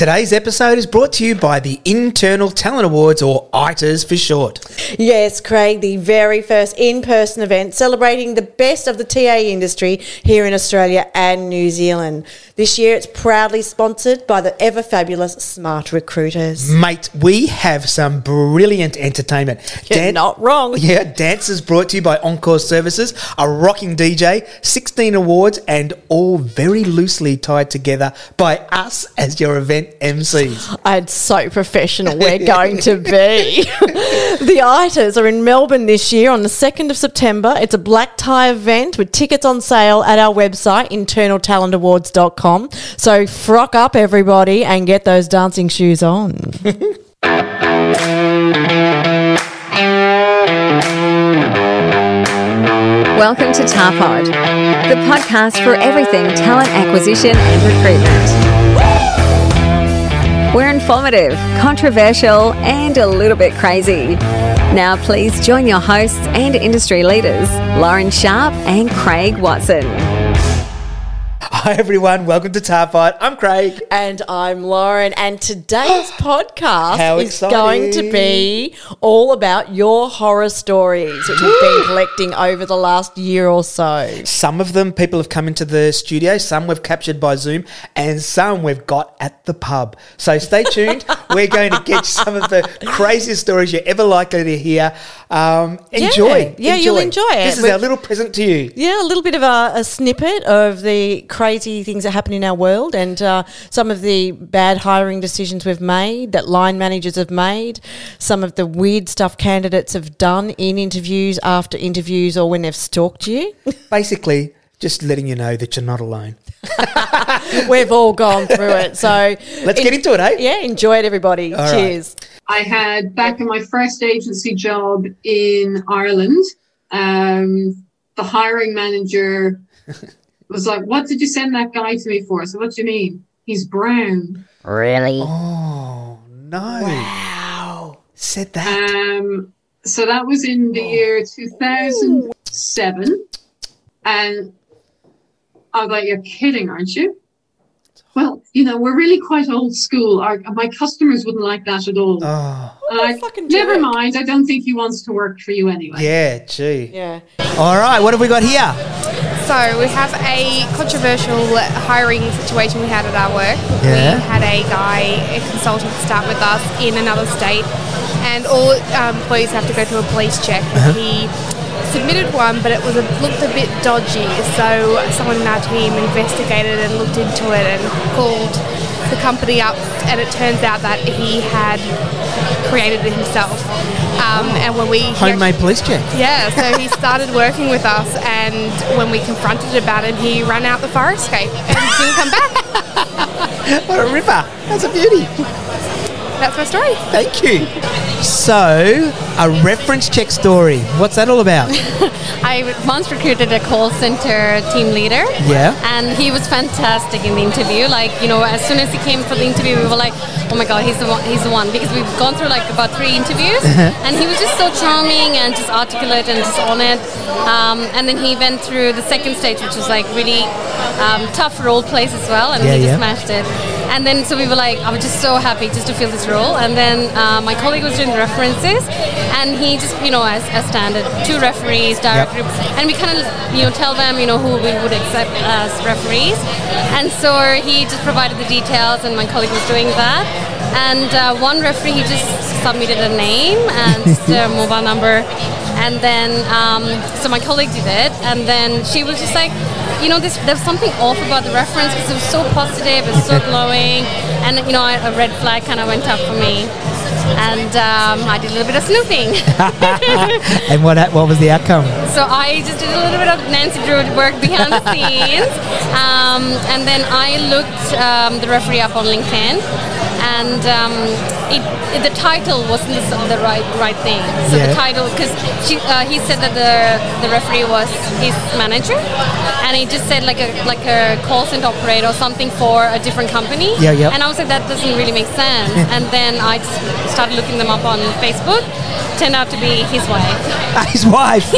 Today's episode is brought to you by the Internal Talent Awards, or ITAs for short. Yes, Craig, the very first in person event celebrating the best of the TA industry here in Australia and New Zealand. This year it's proudly sponsored by the ever fabulous Smart Recruiters. Mate, we have some brilliant entertainment. You're not wrong. Yeah, dances brought to you by Encore Services, a rocking DJ, 16 awards, and all very loosely tied together by us as your event MCs. And so professional we're going to be. the ITAs are in Melbourne this year on the 2nd of September. It's a black tie event with tickets on sale at our website, internaltalentawards.com. So frock up, everybody, and get those dancing shoes on. Welcome to Tarpod, the podcast for everything talent acquisition and recruitment. We're informative, controversial, and a little bit crazy. Now, please join your hosts and industry leaders, Lauren Sharp and Craig Watson. Hi, everyone. Welcome to Tarfight. I'm Craig. And I'm Lauren. And today's podcast is going to be all about your horror stories, which we've been collecting over the last year or so. Some of them people have come into the studio, some we've captured by Zoom, and some we've got at the pub. So stay tuned. We're going to get some of the craziest stories you're ever likely to hear. Um, enjoy. Yeah, you'll enjoy it. This is We've- our little present to you. Yeah, a little bit of a, a snippet of the crazy things that happen in our world and uh, some of the bad hiring decisions we've made that line managers have made, some of the weird stuff candidates have done in interviews, after interviews, or when they've stalked you. Basically, just letting you know that you're not alone. We've all gone through it. So Let's get into it, eh? Yeah, enjoy it, everybody. All right. Cheers. I had back in my first agency job in Ireland, um, the hiring manager was like, What did you send that guy to me for? So, what do you mean? He's brown. Really? Oh, no. Wow. Said that. Um, so, that was in the year 2007. And I was like, You're kidding, aren't you? Well, you know, we're really quite old school. Our, my customers wouldn't like that at all. oh, And never jerk. mind. I don't think he wants to work for you anyway. yeah, gee. Yeah. All right, what have we got here? So we have a controversial hiring situation we had at our work. Yeah. We had a guy, a consultant, start with us in another state, and all um, employees have to go through a police check. Uh-huh. He submitted one, but it was a, looked a bit dodgy. So someone in our team investigated and looked into it and called the company up, and it turns out that he had created it himself. Um, and when we Homemade police check. yeah, so he started working with us, and when we confronted about him, he ran out the fire escape and didn't come back. What a ripper. That's a beauty. That's my story. Thank you. So, a reference check story. What's that all about? I once recruited a call center team leader. Yeah. And he was fantastic in the interview. Like, you know, as soon as he came for the interview, we were like, oh my God, he's the one, he's the one. Because we've gone through like about three interviews. and he was just so charming and just articulate and just on it. Um, and then he went through the second stage, which was like really um, tough role plays as well. And Yeah, he yeah. just smashed it. And then, so we were like, I was just so happy just to fill this role. And then uh, my colleague was doing references, and he just, you know, as, as standard, two referees, direct Yep. groups, and we kind of, you know, tell them, you know, who we would accept as referees. And so he just provided the details, and my colleague was doing that. And uh, one referee, he just submitted a name and a mobile number. And then, um, so my colleague did it, and then she was just like, you know, this, there's something off about the reference because it was so positive, it was so glowing, and you know, a red flag kind of went up for me, and um, I did a little bit of snooping. and what what was the outcome? So I just did a little bit of Nancy Drew work behind the scenes, um, and then I looked um, the referee up on LinkedIn, and um, it, it, the title wasn't the, right right thing. So Yeah. the title, because uh, he said that the the referee was his manager, and he just said like a like a call center operator or something for a different company. Yeah, yeah. And I was like, that doesn't really make sense. and then I just started looking them up on Facebook. Turned out to be his wife. His wife.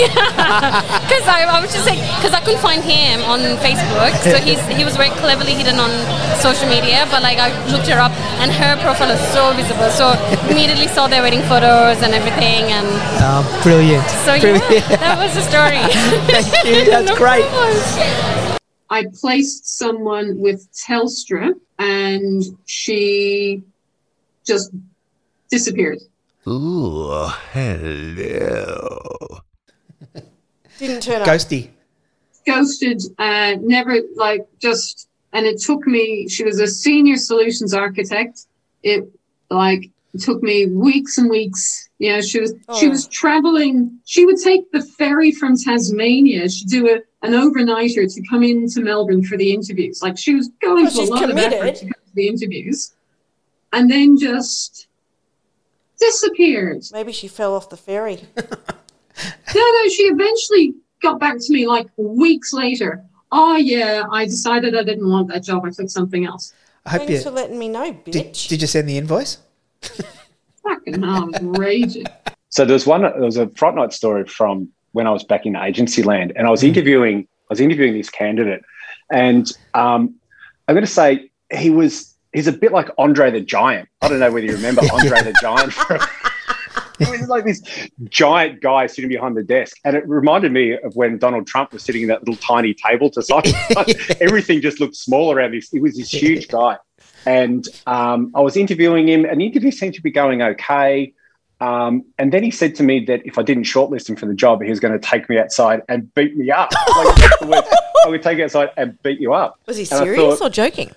Because I, I was just like, because I couldn't find him on Facebook, so he's he was very cleverly hidden on social media. But like, I looked her up, and her profile is so visible. So immediately saw their wedding photos and everything, and Oh, brilliant. so Brilliant. yeah, that was the story. Thank you. That's No great. problem. I placed someone with Telstra and she just disappeared. Ooh, hello. Didn't turn up. Ghosty. Ghosted, uh, never like just, and it took me, she was a senior solutions architect. It like took me weeks and weeks. You know, she was, she Oh. was traveling. She would take the ferry from Tasmania. She'd do a, an overnighter to come into Melbourne for the interviews. Like she was going Oh, to a lot of effort to come to the interviews and then just disappeared. Maybe she fell off the ferry. No, no, she eventually got back to me like weeks later. Oh, yeah, I decided I didn't want that job. I took something else. I hope Thanks you. for letting me know, Did, bitch. did you send the invoice? Fucking hell, I was raging. So there was one. There was a Fright Night story from when I was back in agency land, and I was interviewing. I was interviewing this candidate, and um, I'm going to say he was. He's a bit like Andre the Giant. I don't know whether you remember Andre the Giant. From, he was like this giant guy sitting behind the desk, and it reminded me of when Donald Trump was sitting at that little tiny table to side. Everything just looked small around this. He was this huge guy, and um, I was interviewing him, and the interview seemed to be going okay. Um, and then he said to me that if I didn't shortlist him for the job, he was going to take me outside and beat me up. Like, that's the word. I would take you outside and beat you up. Was he serious thought- or joking?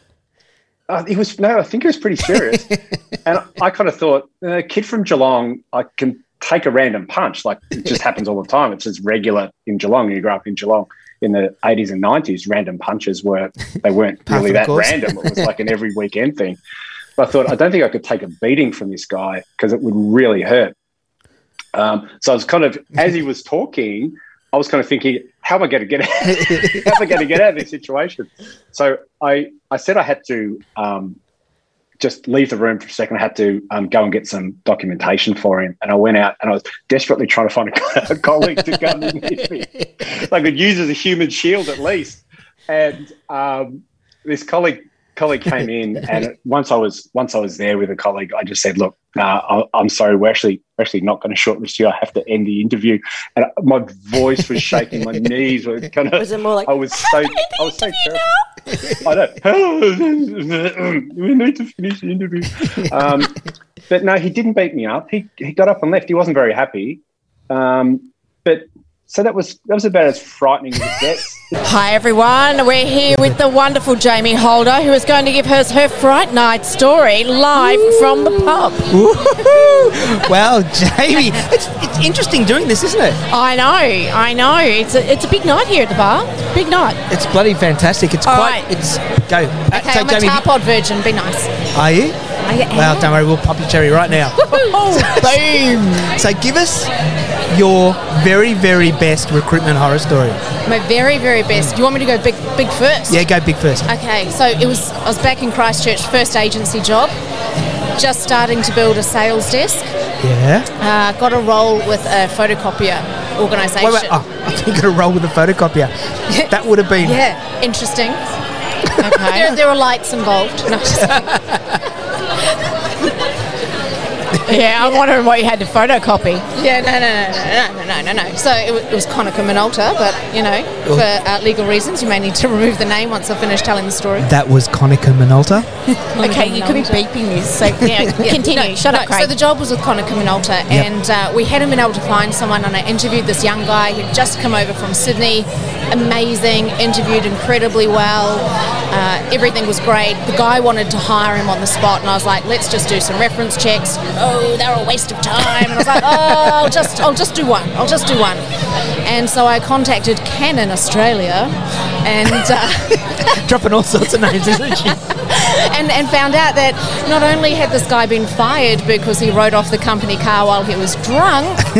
Uh, he was no, I think he was pretty serious. and I kind of thought, a kid from Geelong, I can take a random punch. Like it just happens all the time. It's just regular in Geelong. You grew up in Geelong in the 80s and 90s. Random punches were they weren't really that course. random. It was like an every weekend thing. But I thought I don't think I could take a beating from this guy because it would really hurt. Um, so I was kind of as he was talking, I was kind of thinking, how am I going to get out? how am I going to get out of this situation? So I I said I had to um, just leave the room for a second. I had to um, go and get some documentation for him, and I went out and I was desperately trying to find a, a colleague to come in with me. I could use as a human shield at least. And um, this colleague colleague came in, and once I was once I was there with a colleague, I just said, "Look, uh, I, I'm sorry, we're actually we're actually not going to shortlist you. I have to end the interview." And my voice was shaking, my knees were kind of. Was it more like, I was so I was so terrified. I know. we need to finish the interview. Um, but no, he didn't beat me up. He he got up and left. He wasn't very happy. Um, but so that was that was about as frightening as it gets. Hi everyone, we're here with the wonderful Jamie Holder who is going to give us her Fright Night story live from the pub. Well, Jamie, it's, it's interesting doing this, isn't it? I know, I know. It's a, it's a big night here at the bar. Big night. It's bloody fantastic. It's All quite. right. It's go. Uh, Okay, so, I'm Jamie, a Tarpod virgin. Be nice. are you? I Well, don't worry, we'll pop your cherry right now. boom. So, give us your very, very best recruitment horror story. My very, very best. You want me to go big, big first? Yeah, go big first. Okay, so it was. I was back in Christchurch, first agency job. Just starting to build a sales desk. Yeah. Uh, got a role with a photocopier organisation. Wait, wait. Oh, I think got to roll with a photocopier. That would have been. Yeah, interesting. Okay. there, there are lights involved. No, just yeah, I'm wondering what you had to photocopy. Yeah, no, no, no, no, no, no, no, no. So it, wa- it was Konica Minolta, but you know, for uh, legal reasons, you may need to remove the name once I finish telling the story. That was Konica Minolta. Okay, you could be beeping this. So yeah, continue. Shut up, Craig. So the job was with Konica Minolta, and uh, we hadn't been able to find someone. And I interviewed this young guy who'd just come over from Sydney. Amazing, interviewed incredibly well. Uh, everything was great. The guy wanted to hire him on the spot, and I was like, "Let's just do some reference checks." Oh, they're a waste of time. And I was like, "Oh, I'll just, I'll just do one. I'll just do one." And so I contacted Canon Australia, and. Uh, Dropping all sorts of names, isn't she? and, and found out that not only had this guy been fired because he rode off the company car while he was drunk,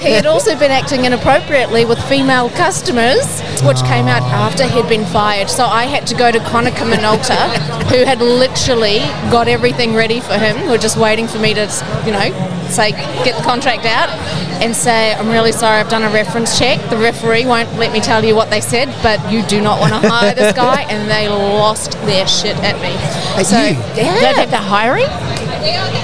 he had also been acting inappropriately with female customers, which came out after he'd been fired. So I had to go to Konica Minolta, who had literally got everything ready for him, who were just waiting for me to, you know, say, get the contract out and say, I'm really sorry, I've done a reference check. The referee won't let me tell you what they said, but you do not want to hire this guy. And they lost their shit at me. At so, you? Yeah. Don't have the hiring?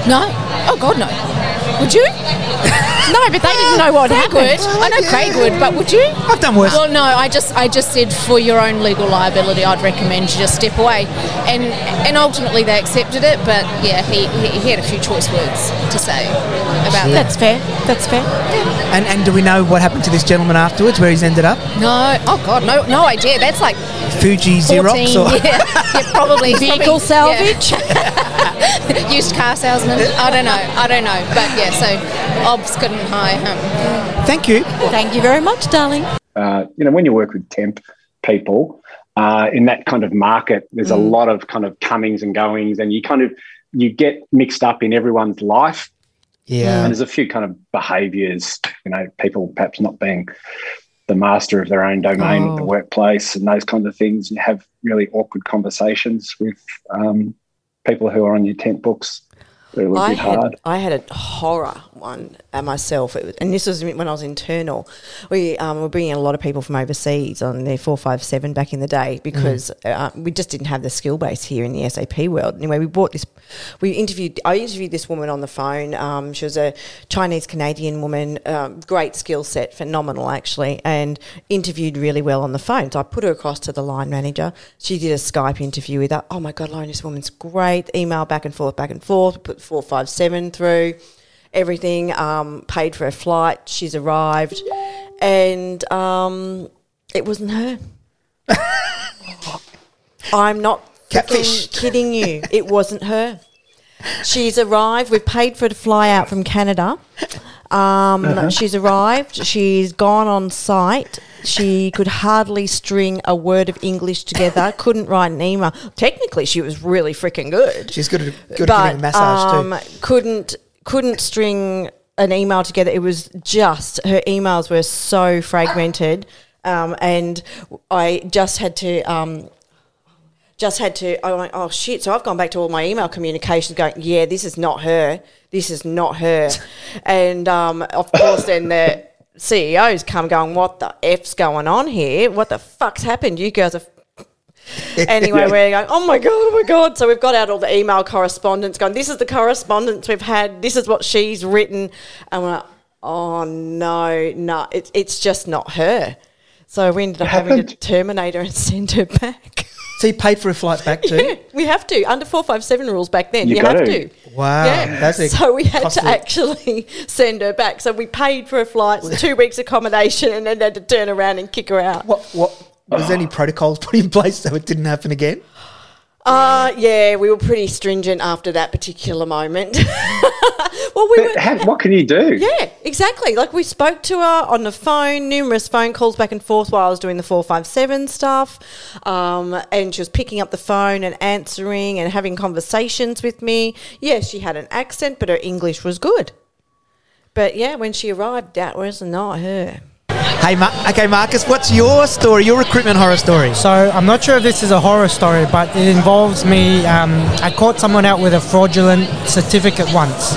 No. Oh, God, no. Would you? No, but they didn't know what Craig happened. would. I know Craig would, but would you? I've done worse. Well, no, I just I just said for your own legal liability, I'd recommend you just step away, and and ultimately they accepted it. But yeah, he he, he had a few choice words to say about that. That's fair. That's fair. And, and do we know what happened to this gentleman afterwards, where he's ended up? No, oh god, no, no idea. That's like Fuji 14, Xerox? Or? yeah, yeah, probably Vehicle probably, yeah. salvage. used car salesman. I don't know, I don't know, but yeah. So Obs couldn't hire him. Thank you. Thank you very much, darling. uh, you know, when you work with temp people uh, in that kind of market, there's a lot of kind of comings and goings, and you kind of you get mixed up in everyone's life. Yeah. And there's a few kind of behaviours, you know, people perhaps not being the master of their own domain at the Oh. workplace and those kind of things. You have really awkward conversations with um, people who are on your tent books. They're a little I bit had, hard. I had a horror one myself, it was, and this was when I was internal. We um, were bringing a lot of people from overseas on their four five seven back in the day because uh, we just didn't have the skill base here in the SAP world. Anyway, we bought this. We interviewed. I interviewed this woman on the phone. Um, she was a Chinese Canadian woman, um, great skill set, phenomenal actually, and interviewed really well on the phone. So I put her across to the line manager. She did a Skype interview with her. Oh my god, Lauren, this woman's great. Email back and forth, back and forth. Put four five seven through everything, um, paid for her flight. She's arrived, and um, it wasn't her. I'm not Catfish. kidding you. It wasn't her. She's arrived. We've paid for her to fly out from Canada. Um, She's arrived. She's gone on site. She could hardly string a word of English together. Couldn't write an email. Technically, she was really freaking good She's good at, good at but giving a massage um, too. couldn't couldn't string an email together. It was just her emails were so fragmented, um, and I just had to. Just had to. I went, oh shit! So I've gone back to all my email communications, going, yeah, this is not her. This is not her. and um, of course, then the CEOs come going, what the f's going on here? What the fuck's happened? You girls are anyway, we're going, oh my God, oh my God. So we've got out all the email correspondence going, this is the correspondence we've had, this is what she's written. And we're like, oh no, no, it's, it's just not her. So we ended up having to terminate her and send her back. So you paid for a flight back too? yeah, we have to. Under 457 rules back then, You you, have gotta. Wow. Yeah. That's a so we had costly- to actually send her back. So we paid for her flights, two weeks accommodation, and then had to turn around and kick her out. What, what, was there any protocols put in place so it didn't happen again? Uh, yeah, we were pretty stringent after that particular moment. well, we were. How, what can you do? Yeah, exactly. Like we spoke to her on the phone, numerous phone calls back and forth while I was doing the 457 stuff. Um, and she was picking up the phone and answering and having conversations with me. Yes, she had an accent, but her English was good. But yeah, when she arrived, that was not her. Hey, Ma- okay, Marcus, what's your story, your recruitment horror story? So I'm not sure if this is a horror story, but it involves me. Um, I caught someone out with a fraudulent certificate once.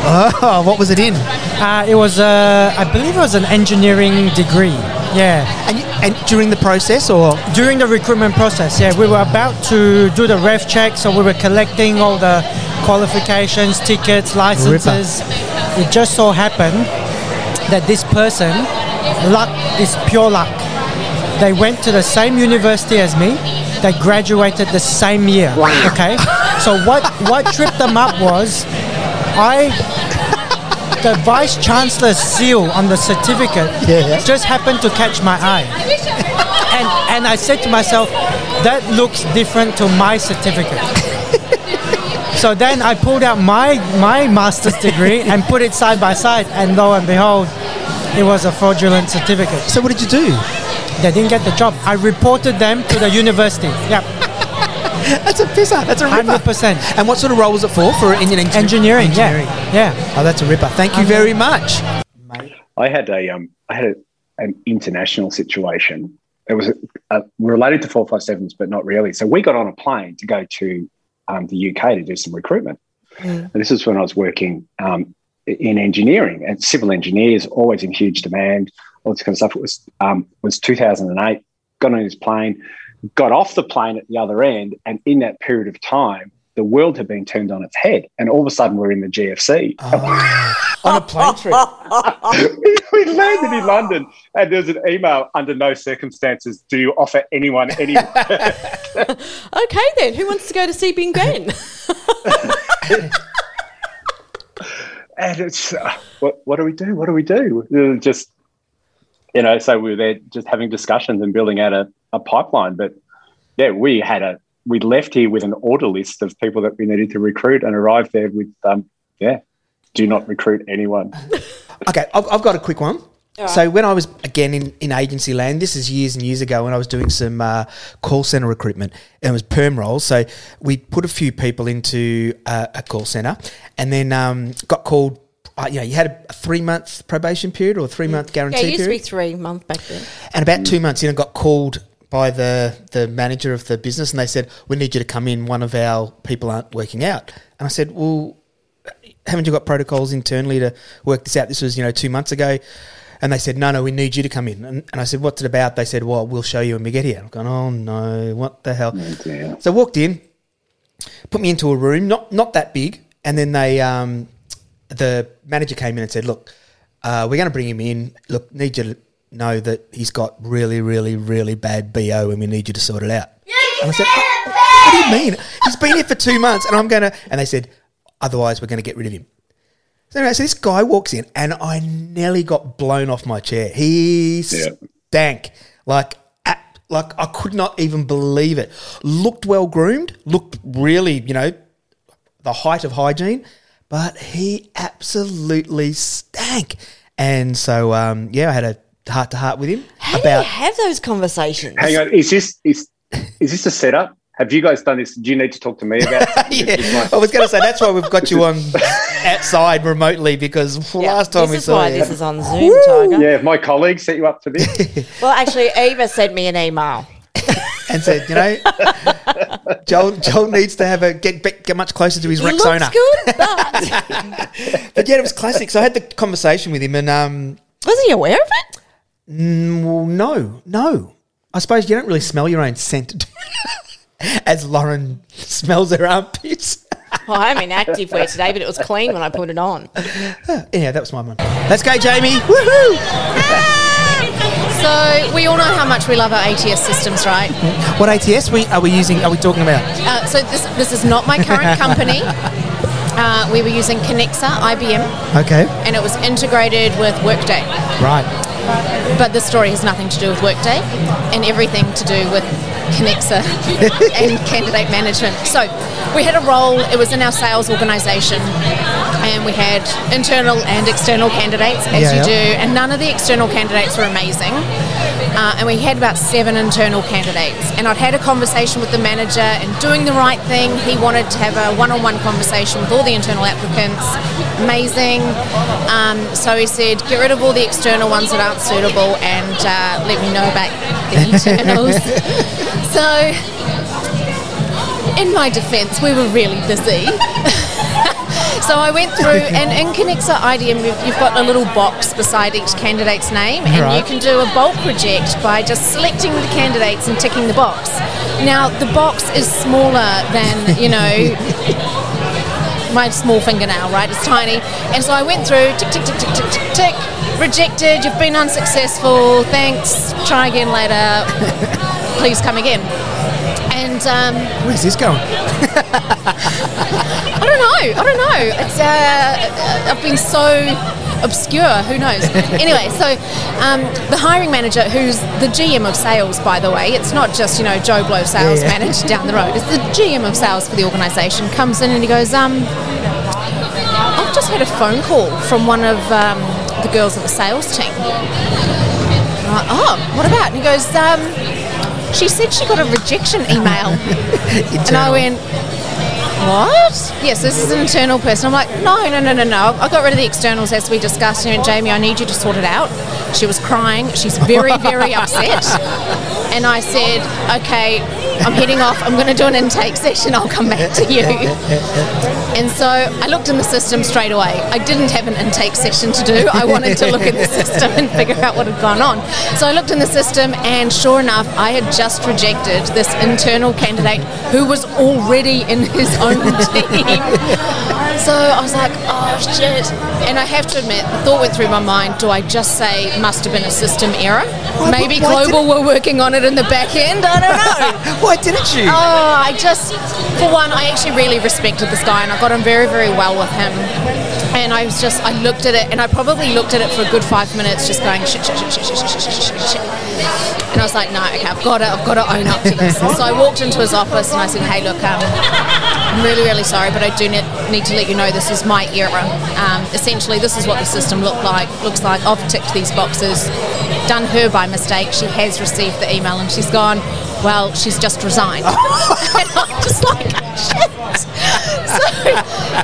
Oh, what was it in? Uh, it was, uh, I believe, it was an engineering degree. Yeah. And, you- and during the process, or During the recruitment process, yeah, we were about to do the ref check, so we were collecting all the qualifications, tickets, licenses. It just so happened that this person, luck is pure luck. They went to the same university as me. They graduated the same year. Okay, so what what tripped them up was, I the vice chancellor's seal on the certificate Yeah, yeah. just happened to catch my eye and and I said to myself, that looks different to my certificate. so then I pulled out my my master's degree and put it side by side, and lo and behold, it was a fraudulent certificate. so what did you do? They didn't get the job. I reported them to the university. Yep. That's a pisser. That's a ripper. Hundred percent. And what sort of role was it for? For Indian engineering. Engineering, Engineering. yeah, yeah. Oh, that's a ripper. Thank you very much. I had a um, I had a, an international situation. It was uh, related to four five sevens, but not really. So we got on a plane to go to um, the UK to do some recruitment. And this is when I was working um, in engineering and civil engineers, always in huge demand. All this kind of stuff. It was um, was 2008. Got on his plane, got off the plane at the other end, and in that period of time, the world had been turned on its head, and all of a sudden we're in the GFC. On a plane trip. we landed in London, and there's an email under no circumstances do you offer anyone any. Okay, then. Who wants to go to see Big Ben? And it's uh, what what do we do? What do we do? Just you know, so we were there just having discussions and building out a, a pipeline. But yeah, we had a we left here with an order list of people that we needed to recruit and arrived there with um yeah, do not recruit anyone. Okay, I've, I've got a quick one. So when I was again in, in agency land, this is years and years ago when I was doing some uh, call center recruitment, and it was perm roles. So we put a few people into uh, a call center, and then um, got called. Uh, you know, you had a, three month probation period or a three month yeah, guarantee it used to be period, three months back then. and about two months in, I got called by the the manager of the business, and they said, "We need you to come in. One of our people aren't working out." And I said, "Well, haven't you got protocols internally to work this out? This was, you know, two months ago. And they said, no, no, we need you to come in. And, and I said, what's it about? They said, well, we'll show you when we get here. I'm going, oh, no, what the hell? dear. So I walked in, put me into a room, not not that big. And then they, um, the manager came in and said, look, uh, we're going to bring him in. Look, need you to know that he's got really, really, really bad BO and we need you to sort it out. And I said, "Oh, what do you mean? He's been here for two months and I'm going to, and they said, otherwise we're going to get rid of him. So anyway, so this guy walks in and I nearly got blown off my chair. He Yeah. stank like at, like I could not even believe it. Looked well groomed, looked really, you know, the height of hygiene, but he absolutely stank. And so um, yeah, I had a heart to heart with him How do you have those conversations? Hang on, is this is is this a setup? Have you guys done this? Do you need to talk to me about? yeah, I was going to say that's why we've got you on outside remotely because Yeah, last time this we saw you, this is on Zoom, Tiger. yeah, my colleague set you up for this. Well, actually, Eva sent me an email. and said, you know, Joel, Joel needs to have a get get, get much closer to his He Rexona. looks good, but But yeah, it was classic. So I had the conversation with him, and um, was he aware of it? mm, well, no, no. I suppose you don't really smell your own scent as Lauren smells her armpits. Well, I'm in active wear today, but it was clean when I put it on. Anyhow, that was my one. Let's go, Jamie. Woohoo! So we all know how much we love our ATS systems, right? What ATS we are we using? Are we talking about? Uh, so this this is not my current company. Uh, we were using Kenexa IBM, Okay, and it was integrated with Workday. right. But this story has nothing to do with Workday, and everything to do with Kenexa and candidate management. So we had a role. It was in our sales organisation, and we had internal and external candidates, as Yeah, you yeah. do. And none of the external candidates were amazing. Uh, and we had about seven internal candidates. And I'd had a conversation with the manager, and doing the right thing, he wanted to have a one-on-one conversation with all the internal applicants. Amazing. Um, so he said, get rid of all the external ones that aren't suitable, and uh, let me know about the internals. so, in my defence, we were really busy. So I went through, and in Kenexa IBM, you've, you've got a little box beside each candidate's name, and you can do a bulk reject by just selecting the candidates and ticking the box. Now, the box is smaller than, you know, my small fingernail, right? It's tiny. And so I went through, tick, tick, tick, tick, tick, tick, tick, rejected, you've been unsuccessful, thanks, try again later, please come again. And um, Where's this going? I don't know. I don't know. It's uh, I've been so obscure. Who knows? anyway, so um, the hiring manager, who's the GM of sales, by the way, it's not just you know Joe Blow sales Yeah. manager down the road. It's the GM of sales for the organisation. Comes in and he goes, um, I've just had a phone call from one of um, the girls of the sales team. I'm like, oh, what about? And he goes, um, She said she got a rejection email. and I went, what? Yes, this is an internal person. I'm like, no, no, no, no, no. I got rid of the externals as we discussed. And Jamie, I need you to sort it out. She was crying. She's very, very upset. And I said, okay, I'm heading off. I'm going to do an intake session. I'll come back to you. And so I looked in the system straight away. I didn't have an intake session to do. I wanted to look in the system and figure out what had gone on. So I looked in the system, and sure enough, I had just rejected this internal candidate who was already in his own team. So I was like, oh shit. And I have to admit, the thought went through my mind do I just say must have been a system error? Why, Maybe why Global were working on it in the back end? I don't know. why didn't you? Oh, I just, for one, I actually really respected this guy and I got on very, very well with him. And I was just, I looked at it and I probably looked at it for a good five minutes just going shit, shit, shit, shit, shit, shit, shit, shit. And I was like, no, okay, I've got it, I've got to own up to this. so I walked into his office and I said, hey, look, um, I'm really, really sorry, but I do need to leave let you know this is my era. Um, essentially, this is what the system looked like. Looks like I've ticked these boxes, done her by mistake. She has received the email and she's gone. Well, she's just resigned. and I'm just like, shit. So,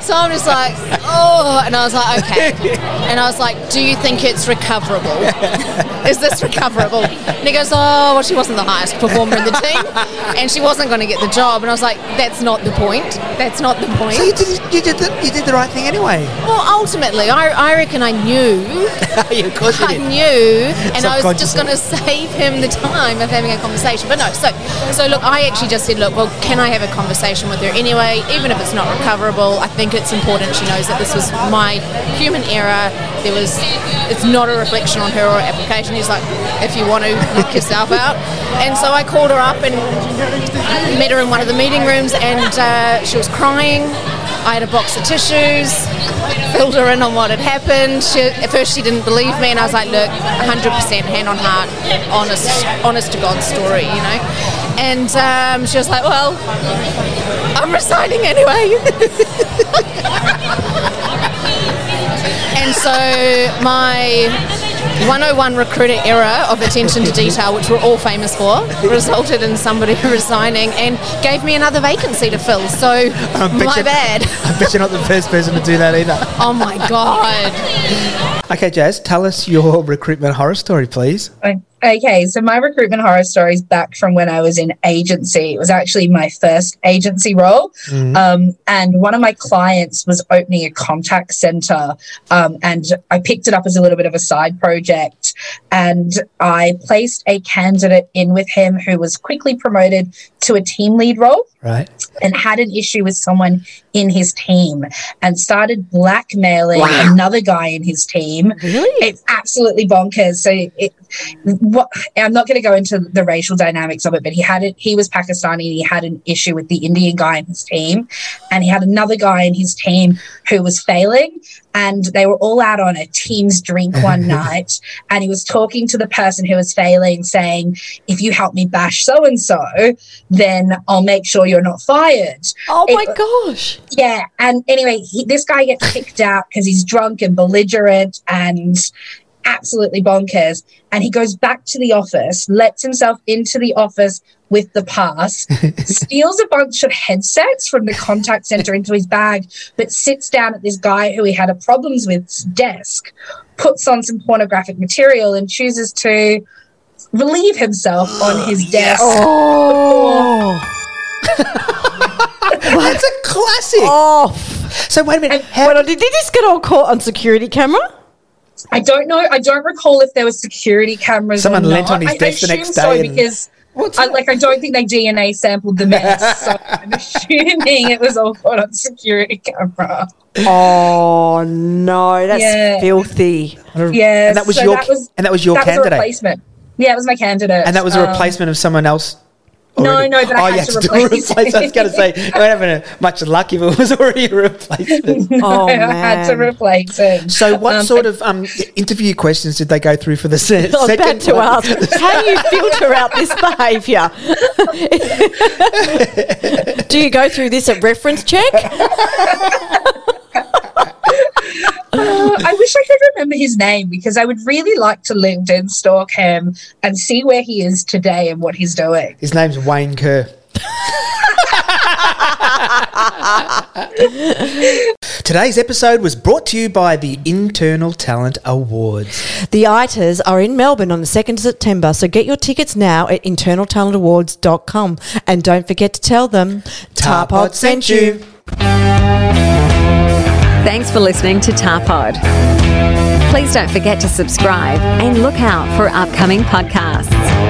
so I'm just like, oh, and I was like, okay. And I was like, do you think it's recoverable? Is this recoverable? And he goes, oh, well, she wasn't the highest performer in the team, and she wasn't going to get the job. And I was like, that's not the point. That's not the point. So you did, you did, the, you did the right thing anyway. Well, ultimately, I, I reckon I knew. yeah, of course you I did. knew, and I was just going to save him the time of having a conversation. But no, so so look, I actually just said, look, well, can I have a conversation with her anyway, even if it's not recoverable? I think it's important she knows that this was my human error. There was, it's not a reflection on her or her application. He's like, if you want to, knock yourself out. And so I called her up and met her in one of the meeting rooms, and uh, she was crying. I had a box of tissues, filled her in on what had happened. She, at first, she didn't believe me, and I was like, "Look, 100% hand on heart, honest, honest to God story, you know." And um, she was like, "Well, I'm resigning anyway." and so my 101 recruiter error of attention to detail, which we're all famous for, resulted in somebody resigning and gave me another vacancy to fill. So I bet my you- bad. I bet you're not the first person to do that either. Oh my god. Okay, Jazz, tell us your recruitment horror story, please. Okay, so my recruitment horror story is back from when I was in agency. It was actually my first agency role. Um, and one of my clients was opening a contact center. Um, and I picked it up as a little bit of a side project. And I placed a candidate in with him who was quickly promoted to a team lead role Right. And had an issue with someone in his team and started blackmailing another guy in his team. Really? It's absolutely bonkers. So it, what I'm not going to go into the racial dynamics of it, but he had it. He was Pakistani. And he had an issue with the Indian guy in his team, and he had another guy in his team who was failing. And they were all out on a team's drink one night, and he was talking to the person who was failing, saying, "If you help me bash so and so, then I'll make sure you're not fired." Oh It- my gosh. yeah, and anyway, he, this guy gets kicked out because he's drunk and belligerent and absolutely bonkers. And he goes back to the office, lets himself into the office with the pass, steals a bunch of headsets from the contact center into his bag, but sits down at this guy who he had a problems with's desk, puts on some pornographic material, and chooses to relieve himself on his desk. Oh. That's a classic. Off. So wait a minute. How, Well, did this get all caught on security camera? I don't know. I don't recall if there was security cameras. Someone or leant not. on his I, desk I the next assume so day and- because I, like I don't think they DNA sampled the mess, so I'm assuming it was all caught on security camera. Oh no, that's Yeah. filthy. Yeah, And that was so your that was, and that was your that was a candidate. replacement. Yeah, it was my candidate, and that was a Um, replacement of someone else. No, already? no, but I oh, had you to to, replace replace. I was going to say, you weren't having much luck if it was already a replacement. Oh I had to replace it. So, what Um, sort of um, interview questions did they go through for the se- I was second about to one? ask, how do you filter out this behaviour? do you go through this at reference check? I wish I could remember his name because I would really like to LinkedIn stalk him and see where he is today and what he's doing. His name's Wayne Kerr. Today's episode was brought to you by the Internal Talent Awards. The ITAs are in Melbourne on the 2nd of September, so get your tickets now at internaltalentawards.com. And don't forget to tell them Tarpod sent you. Thanks for listening to Tarpod. Please don't forget to subscribe and look out for upcoming podcasts.